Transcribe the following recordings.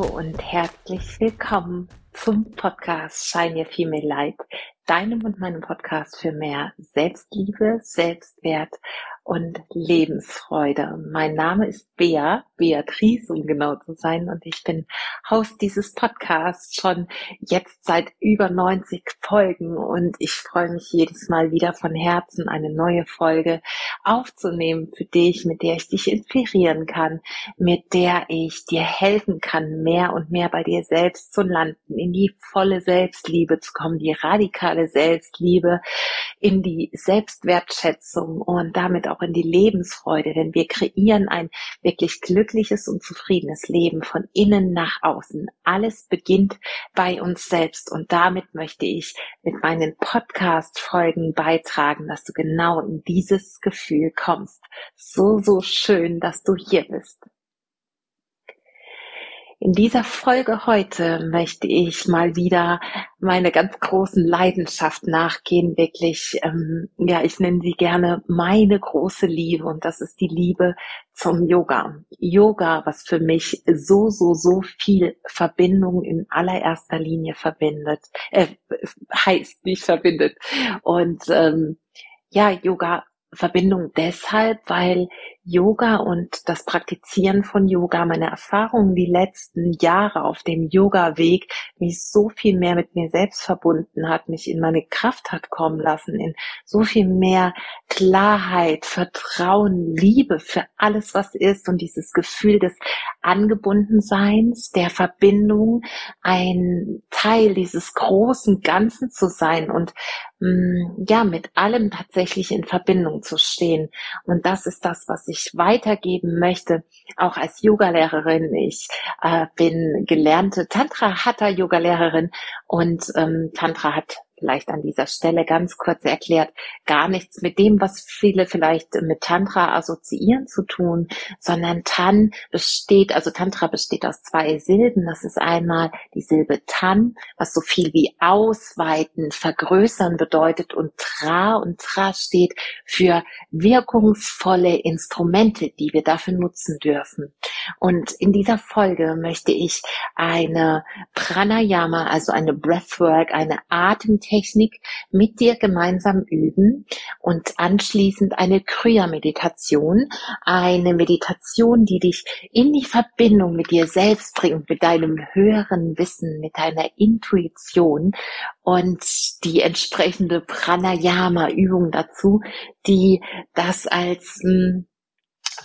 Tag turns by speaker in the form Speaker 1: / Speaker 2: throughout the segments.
Speaker 1: Hallo und herzlich willkommen zum Podcast Shine Your Female Light, deinem und meinem Podcast für mehr Selbstliebe, Selbstwert und Lebensfreude. Mein Name ist Bea, Beatrice, um genau zu sein, und ich bin Host dieses Podcasts schon jetzt seit über 90 Folgen und ich freue mich jedes Mal wieder von Herzen eine neue Folge aufzunehmen für dich, mit der ich dich inspirieren kann, mit der ich dir helfen kann, mehr und mehr bei dir selbst zu landen, in die volle Selbstliebe zu kommen, die radikale Selbstliebe, in die Selbstwertschätzung und damit auch in die Lebensfreude, denn wir kreieren ein wirklich glückliches und zufriedenes Leben von innen nach außen. Alles beginnt bei uns selbst und damit möchte ich mit meinen Podcast-Folgen beitragen, dass du genau in dieses Gefühl kommst. So, so schön, dass du hier bist. In dieser Folge heute möchte ich mal wieder meine ganz großen Leidenschaft nachgehen, wirklich, ähm, ja, ich nenne sie gerne meine große Liebe und das ist die Liebe zum Yoga. Yoga, was für mich so, so, so viel Verbindung in allererster Linie verbindet, äh, heißt nicht verbindet. Und ähm, ja, Yoga Verbindung deshalb, weil Yoga und das Praktizieren von Yoga, meine Erfahrungen die letzten Jahre auf dem Yoga-Weg mich so viel mehr mit mir selbst verbunden hat, mich in meine Kraft hat kommen lassen, in so viel mehr Klarheit, Vertrauen, Liebe für alles, was ist und dieses Gefühl des Angebundenseins, der Verbindung, ein Teil dieses großen Ganzen zu sein und ja, mit allem tatsächlich in Verbindung zu stehen. Und das ist das, was ich weitergeben möchte, auch als Yogalehrerin. Ich äh, bin gelernte Tantra-Hatha-Yogalehrerin und ähm, Tantra hat vielleicht an dieser Stelle ganz kurz erklärt, gar nichts mit dem, was viele vielleicht mit Tantra assoziieren zu tun, sondern Tan besteht, also Tantra besteht aus zwei Silben. Das ist einmal die Silbe Tan, was so viel wie ausweiten, vergrößern bedeutet und Tra und Tra steht für wirkungsvolle Instrumente, die wir dafür nutzen dürfen. Und in dieser Folge möchte ich eine Pranayama, also eine Breathwork, eine Atemtechnik mit dir gemeinsam üben und anschließend eine Kriya-Meditation, eine Meditation, die dich in die Verbindung mit dir selbst bringt, mit deinem höheren Wissen, mit deiner Intuition und die entsprechende Pranayama-Übung dazu, die das als hm,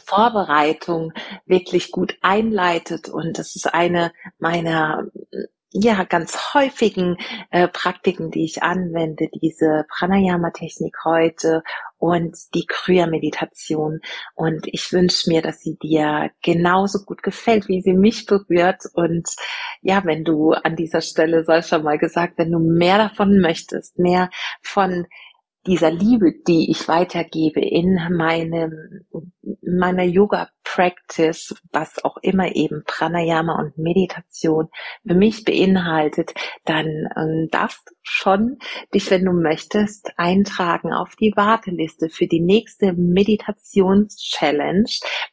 Speaker 1: Vorbereitung wirklich gut einleitet. Und das ist eine meiner ja ganz häufigen äh, Praktiken, die ich anwende, diese Pranayama-Technik heute und die Kriya-Meditation. Und ich wünsche mir, dass sie dir genauso gut gefällt, wie sie mich berührt. Und ja, wenn du an dieser Stelle, sei schon mal gesagt, wenn du mehr davon möchtest, mehr von dieser Liebe, die ich weitergebe in meinem, meiner Yoga Practice, was auch immer eben Pranayama und Meditation für mich beinhaltet, dann ähm, darfst du schon dich, wenn du möchtest, eintragen auf die Warteliste für die nächste Meditations-Challenge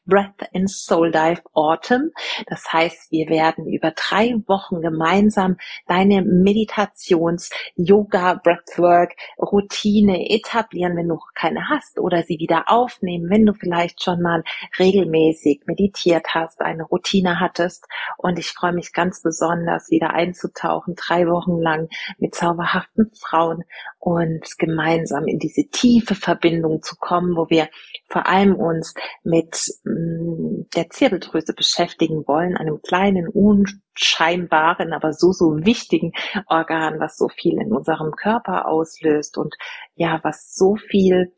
Speaker 1: Breath and Soul Dive Autumn. Das heißt, wir werden über drei Wochen gemeinsam deine Meditations-, Yoga, Breathwork, Routine etablieren, wenn du keine hast oder sie wieder aufnehmen, wenn du vielleicht schon mal regelmäßig meditiert hast, eine Routine hattest. Und ich freue mich ganz besonders, wieder einzutauchen, drei Wochen lang mit zauberhaften Frauen und gemeinsam in diese tiefe Verbindung zu kommen, wo wir vor allem uns mit mm, der Zirbeldrüse beschäftigen wollen, einem kleinen, unscheinbaren, aber so, so wichtigen Organ, was so viel in unserem Körper auslöst und ja, was so viel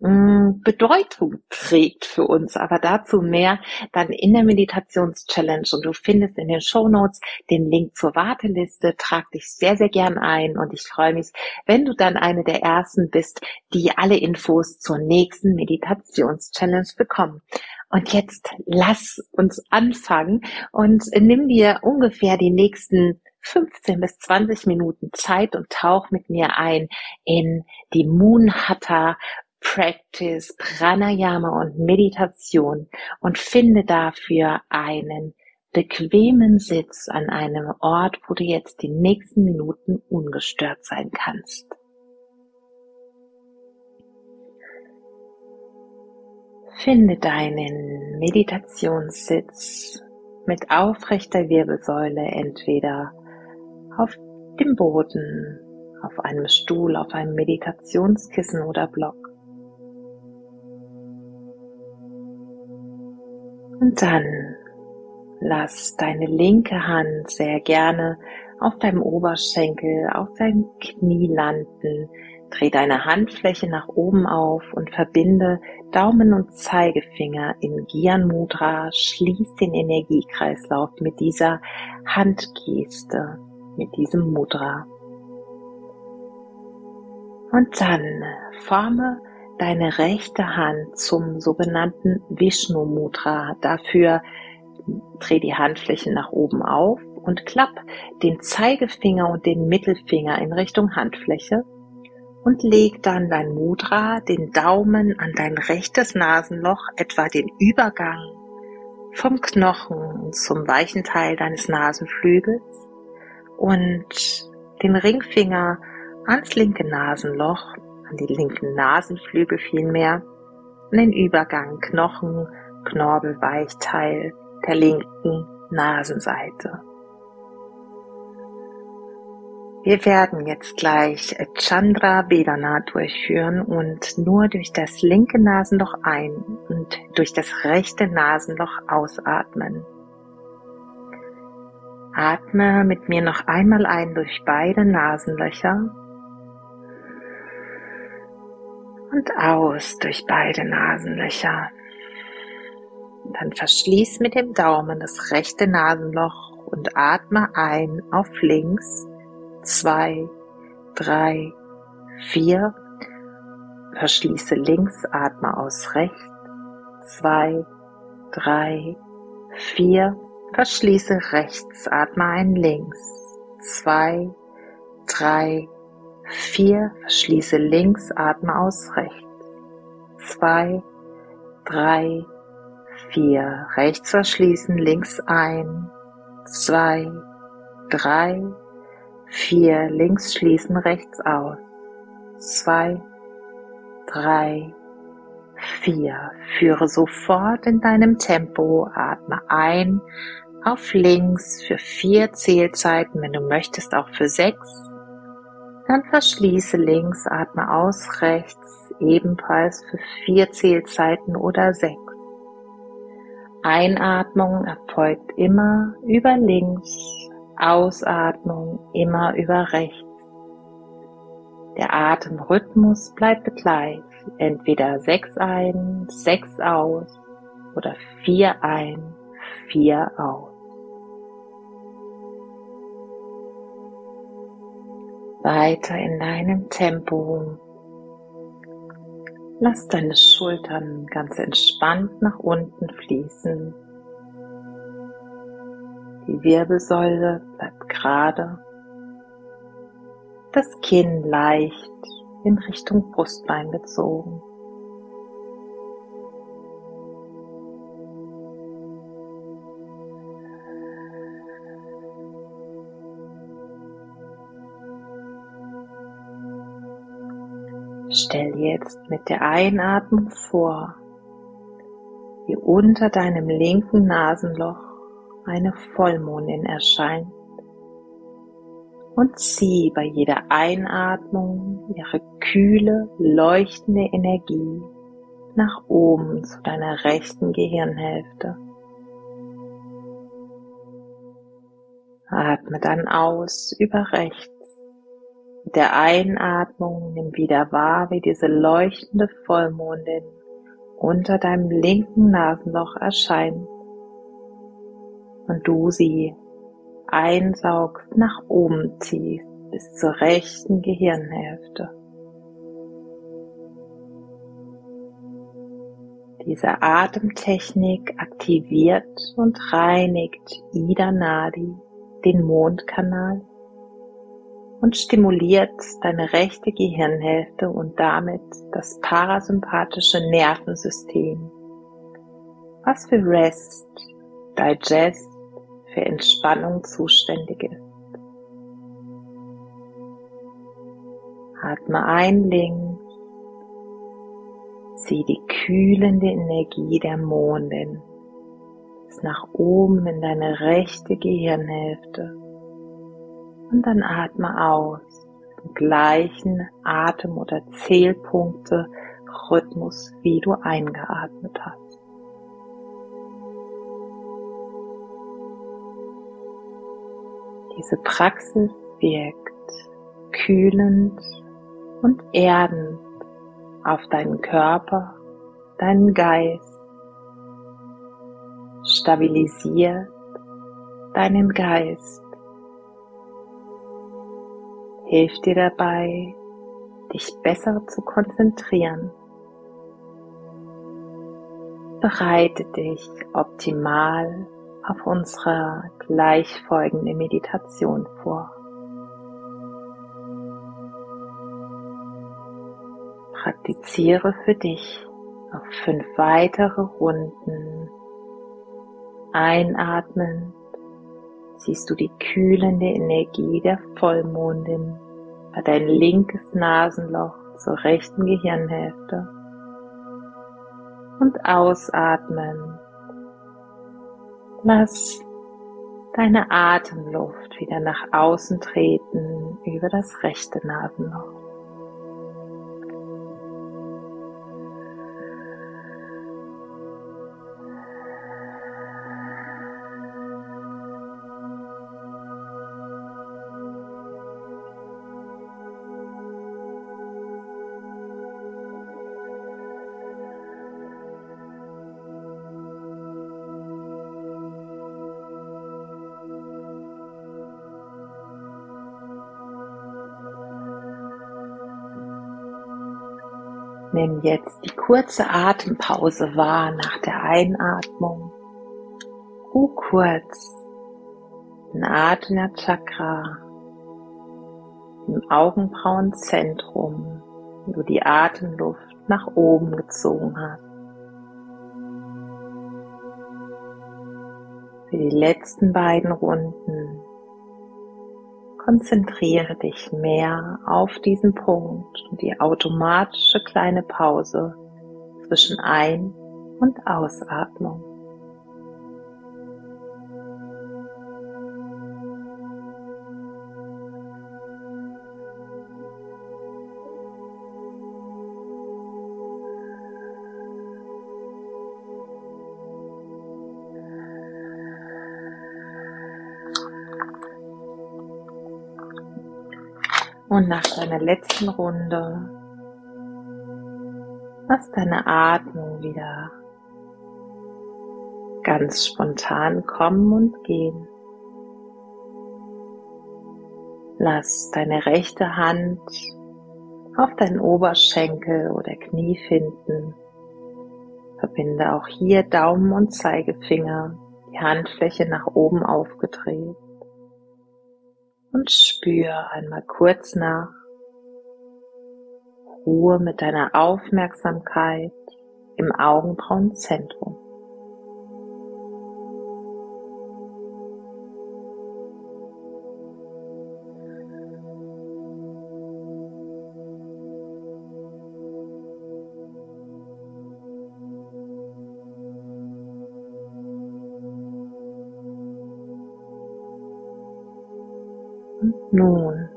Speaker 1: Bedeutung trägt für uns. Aber dazu mehr dann in der Meditations-Challenge und du findest in den Show Notes den Link zur Warteliste. Trag dich sehr, sehr gern ein und ich freue mich, wenn du dann eine der ersten bist, die alle Infos zur nächsten Meditations-Challenge bekommen. Und jetzt lass uns anfangen und nimm dir ungefähr die nächsten 15 bis 20 Minuten Zeit und tauch mit mir ein in die Moon Hatha Practice, Pranayama und Meditation und finde dafür einen bequemen Sitz an einem Ort, wo du jetzt die nächsten Minuten ungestört sein kannst. Finde deinen Meditationssitz mit aufrechter Wirbelsäule entweder auf dem Boden, auf einem Stuhl, auf einem Meditationskissen oder Block. Und dann lass deine linke Hand sehr gerne auf deinem Oberschenkel, auf deinem Knie landen, Dreh deine Handfläche nach oben auf und verbinde Daumen und Zeigefinger in Gyan Mudra. Schließ den Energiekreislauf mit dieser Handgeste, mit diesem Mudra. Und dann forme deine rechte Hand zum sogenannten Vishnu Mudra. Dafür dreh die Handfläche nach oben auf und klapp den Zeigefinger und den Mittelfinger in Richtung Handfläche und leg dann dein Mudra, den Daumen an dein rechtes Nasenloch, etwa den Übergang vom Knochen zum weichen Teil deines Nasenflügels und den Ringfinger ans linke Nasenloch, an die linken Nasenflügel vielmehr, an den Übergang Knochen, Knorpel, Weichteil der linken Nasenseite. Wir werden jetzt gleich Chandra Vedana durchführen und nur durch das linke Nasenloch ein und durch das rechte Nasenloch ausatmen. Atme mit mir noch einmal ein durch beide Nasenlöcher und aus durch beide Nasenlöcher. Dann verschließ mit dem Daumen das rechte Nasenloch und atme ein auf links zwei, drei, vier. Verschließe links, atme aus rechts. Zwei, drei, vier. Verschließe rechts, atme ein links. Zwei, drei, vier. Verschließe links, atme aus rechts. Zwei, drei, vier. Rechts verschließen, links ein. Zwei, drei, vier, links schließen, rechts aus, zwei, drei, vier. Führe sofort in deinem Tempo, atme ein auf links für vier Zählzeiten, wenn du möchtest auch für sechs. Dann verschließe links, atme aus rechts, ebenfalls für vier Zählzeiten oder sechs. Einatmung erfolgt immer über links Ausatmung immer über rechts. Der Atemrhythmus bleibt gleich, entweder sechs ein, sechs aus oder vier ein, vier aus. Weiter in deinem Tempo. Lass deine Schultern ganz entspannt nach unten fließen. Die Wirbelsäule bleibt gerade. Das Kinn leicht in Richtung Brustbein gezogen. Jetzt mit der Einatmung vor, wie unter deinem linken Nasenloch eine Vollmondin erscheint und zieh bei jeder Einatmung ihre kühle, leuchtende Energie nach oben zu deiner rechten Gehirnhälfte. Atme dann aus über rechts. Mit der Einatmung nimm wieder wahr, wie diese leuchtende Vollmondin unter deinem linken Nasenloch erscheint und du sie einsaugst, nach oben ziehst bis zur rechten Gehirnhälfte. Diese Atemtechnik aktiviert und reinigt Ida Nadi, den Mondkanal, und stimuliert deine rechte Gehirnhälfte und damit das parasympathische Nervensystem, was für Rest, Digest für Entspannung zuständig ist. Atme ein links, zieh die kühlende Energie der Mondin. Bis nach oben in deine rechte Gehirnhälfte und dann atme aus im gleichen Atem- oder Zählpunkte-Rhythmus, wie du eingeatmet hast. Diese Praxis wirkt kühlend und erdend auf deinen Körper, deinen Geist, stabilisiert deinen Geist, hilft dir dabei, dich besser zu konzentrieren. Bereite dich optimal auf unsere gleichfolgende Meditation vor. Praktiziere für dich noch fünf weitere Runden. Einatmen siehst du die kühlende Energie der Vollmondin bei dein linkes Nasenloch zur rechten Gehirnhälfte. Und ausatmen. Lass deine Atemluft wieder nach außen treten über das rechte Nasenloch. Nimm jetzt die kurze Atempause wahr nach der Einatmung. Ruh kurz in Ajna Chakra im Augenbrauenzentrum, wo du die Atemluft nach oben gezogen hast. Für die letzten beiden Runden Konzentriere dich mehr auf diesen Punkt und die automatische kleine Pause zwischen Ein- und Ausatmung. Nach deiner letzten Runde lass deine Atmung wieder ganz spontan kommen und gehen. Lass deine rechte Hand auf deinen Oberschenkel oder Knie finden. Verbinde auch hier Daumen und Zeigefinger, die Handfläche nach oben aufgedreht und spür einmal kurz nach. Ruhe mit deiner Aufmerksamkeit im Augenbrauenzentrum. Nun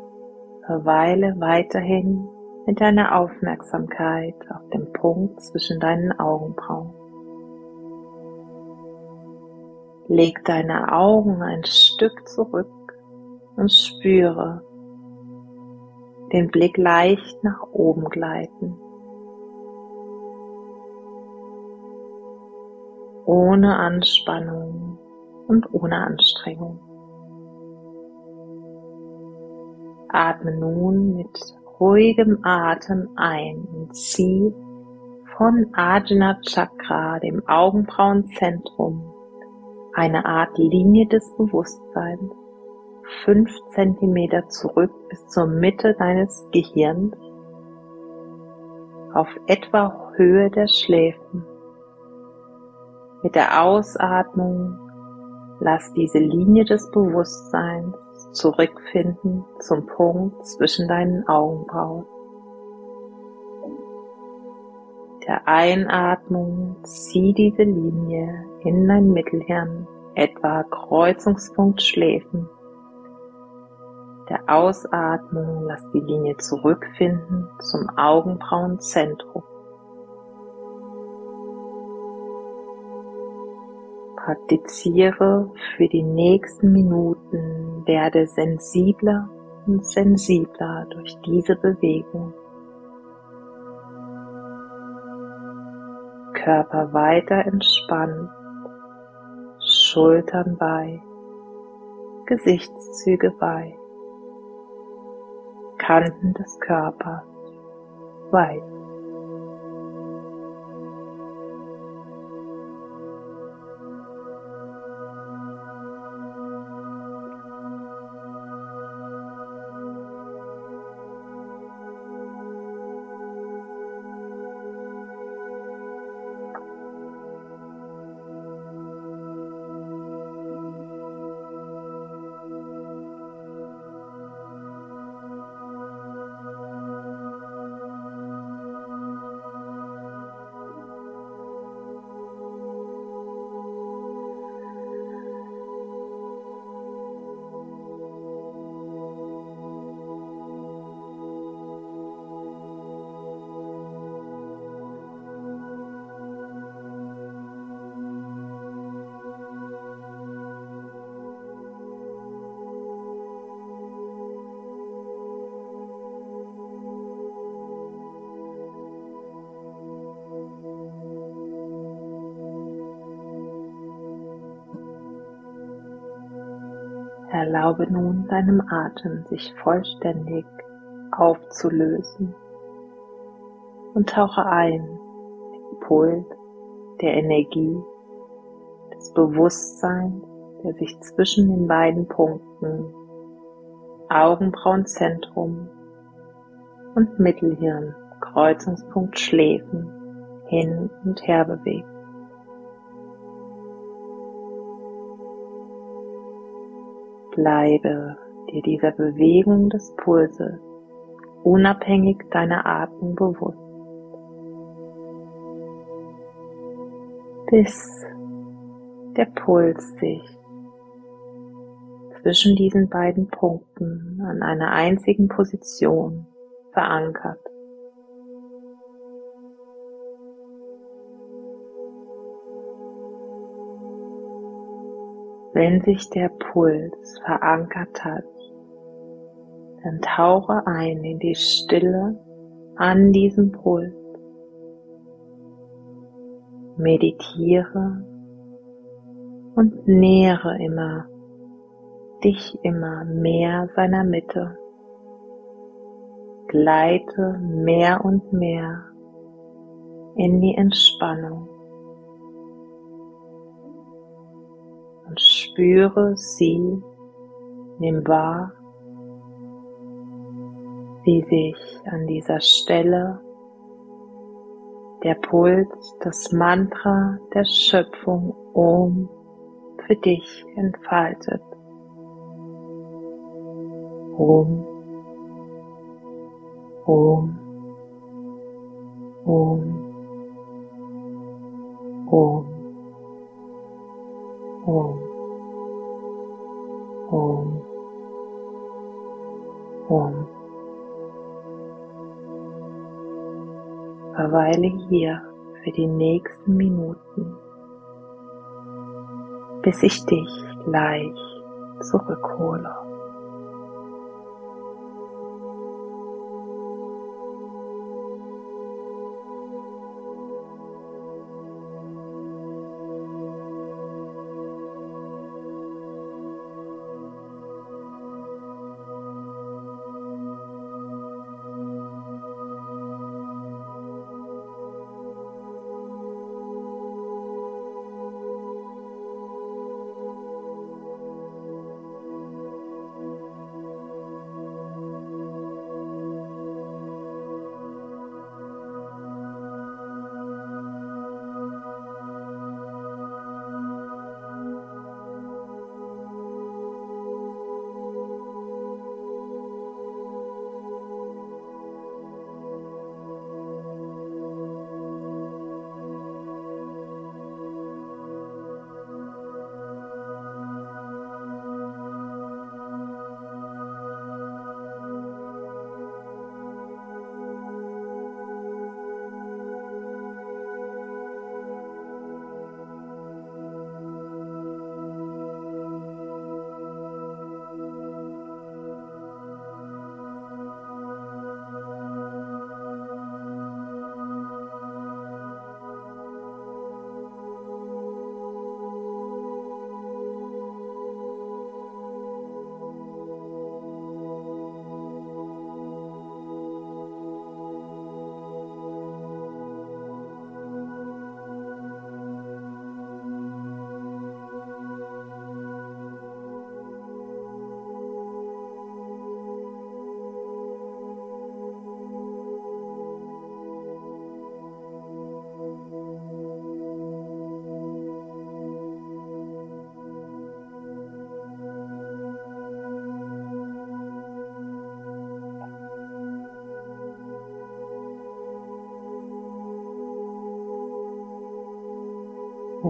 Speaker 1: verweile weiterhin mit deiner Aufmerksamkeit auf dem Punkt zwischen deinen Augenbrauen. Leg deine Augen ein Stück zurück und spüre den Blick leicht nach oben gleiten. Ohne Anspannung und ohne Anstrengung. Atme nun mit ruhigem Atem ein und zieh von Ajna Chakra, dem Augenbrauenzentrum, eine Art Linie des Bewusstseins, fünf Zentimeter zurück bis zur Mitte deines Gehirns, auf etwa Höhe der Schläfen. Mit der Ausatmung Lass diese Linie des Bewusstseins zurückfinden zum Punkt zwischen deinen Augenbrauen. Der Einatmung zieh diese Linie in dein Mittelhirn, etwa Kreuzungspunkt Schläfen. Der Ausatmung lass die Linie zurückfinden zum Augenbrauenzentrum. Praktiziere für die nächsten Minuten, werde sensibler und sensibler durch diese Bewegung. Körper weiter entspannt, Schultern bei, Gesichtszüge bei, Kanten des Körpers weit. Erlaube nun deinem Atem sich vollständig aufzulösen und tauche ein im Pult der Energie, des Bewusstseins, der sich zwischen den beiden Punkten Augenbrauenzentrum und Mittelhirn, Kreuzungspunkt Schläfen hin und her bewegt. Bleibe dir dieser Bewegung des Pulses unabhängig deiner Atmung bewusst. Bis der Puls sich zwischen diesen beiden Punkten an einer einzigen Position verankert. Wenn sich der Puls verankert hat, dann tauche ein in die Stille an diesem Puls. Meditiere und nähere immer dich immer mehr seiner Mitte. Gleite mehr und mehr in die Entspannung. Spüre sie, nimm wahr, wie sich an dieser Stelle der Puls, das Mantra der Schöpfung um für dich entfaltet. Om, Om, Om, Om. Om. Om. Om. Verweile hier für die nächsten Minuten, bis ich dich gleich zurückhole.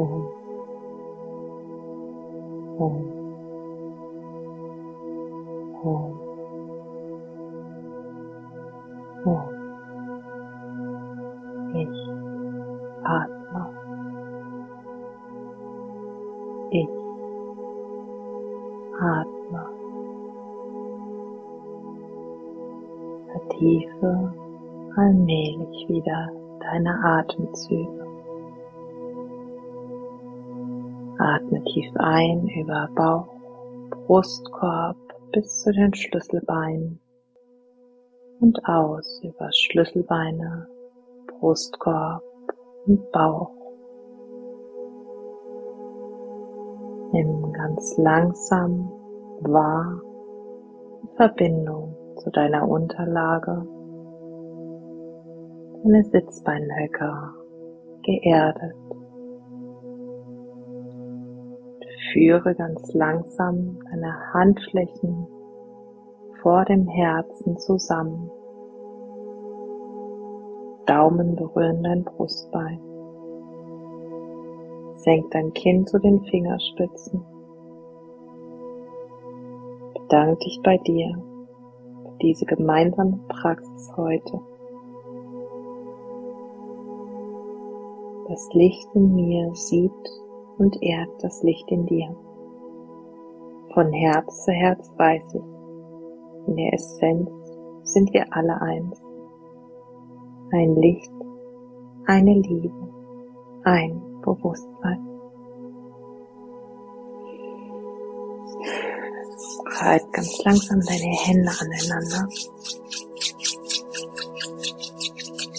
Speaker 1: Om. Om. Om. Om. Ich atme. Ich atme. Vertiefe allmählich wieder deine Atemzüge. Atme tief ein über Bauch, Brustkorb bis zu den Schlüsselbeinen und aus über Schlüsselbeine, Brustkorb und Bauch. Nimm ganz langsam wahr Verbindung zu deiner Unterlage, deine Sitzbeinhöcker geerdet. Führe ganz langsam deine Handflächen vor dem Herzen zusammen. Daumen berühren dein Brustbein. Senk dein Kinn zu den Fingerspitzen. Bedank dich bei dir für diese gemeinsame Praxis heute. Das Licht in mir sieht und ehrt das Licht in dir. Von Herz zu Herz weiß ich, in der Essenz sind wir alle eins. Ein Licht, eine Liebe, ein Bewusstsein. Halt ganz langsam deine Hände aneinander.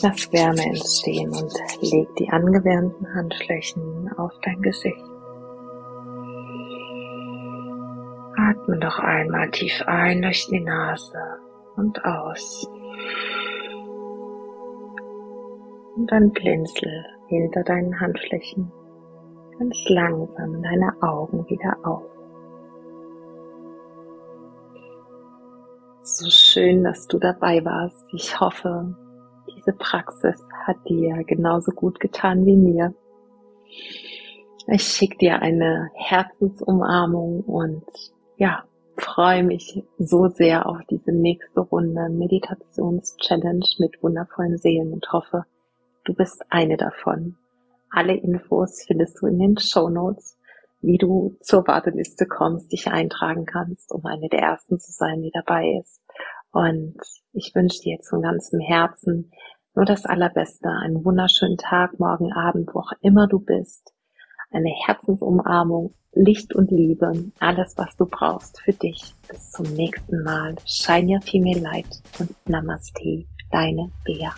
Speaker 1: Lass Wärme entstehen und leg die angewärmten Handflächen auf dein Gesicht. Atme doch einmal tief ein durch die Nase und aus. Und dann blinzel hinter deinen Handflächen ganz langsam deine Augen wieder auf. So schön, dass du dabei warst. Ich hoffe, diese Praxis hat dir genauso gut getan wie mir. Ich schicke dir eine Herzensumarmung und ja, freue mich so sehr auf diese nächste Runde Meditations-Challenge mit wundervollen Seelen und hoffe, du bist eine davon. Alle Infos findest du in den Show Notes, wie du zur Warteliste kommst, dich eintragen kannst, um eine der ersten zu sein, die dabei ist. Und ich wünsche dir jetzt von ganzem Herzen nur das Allerbeste, einen wunderschönen Tag, morgen Abend, wo auch immer du bist. Eine Herzensumarmung, Licht und Liebe, alles, was du brauchst für dich. Bis zum nächsten Mal. Shine your female light und Namaste, deine Bea.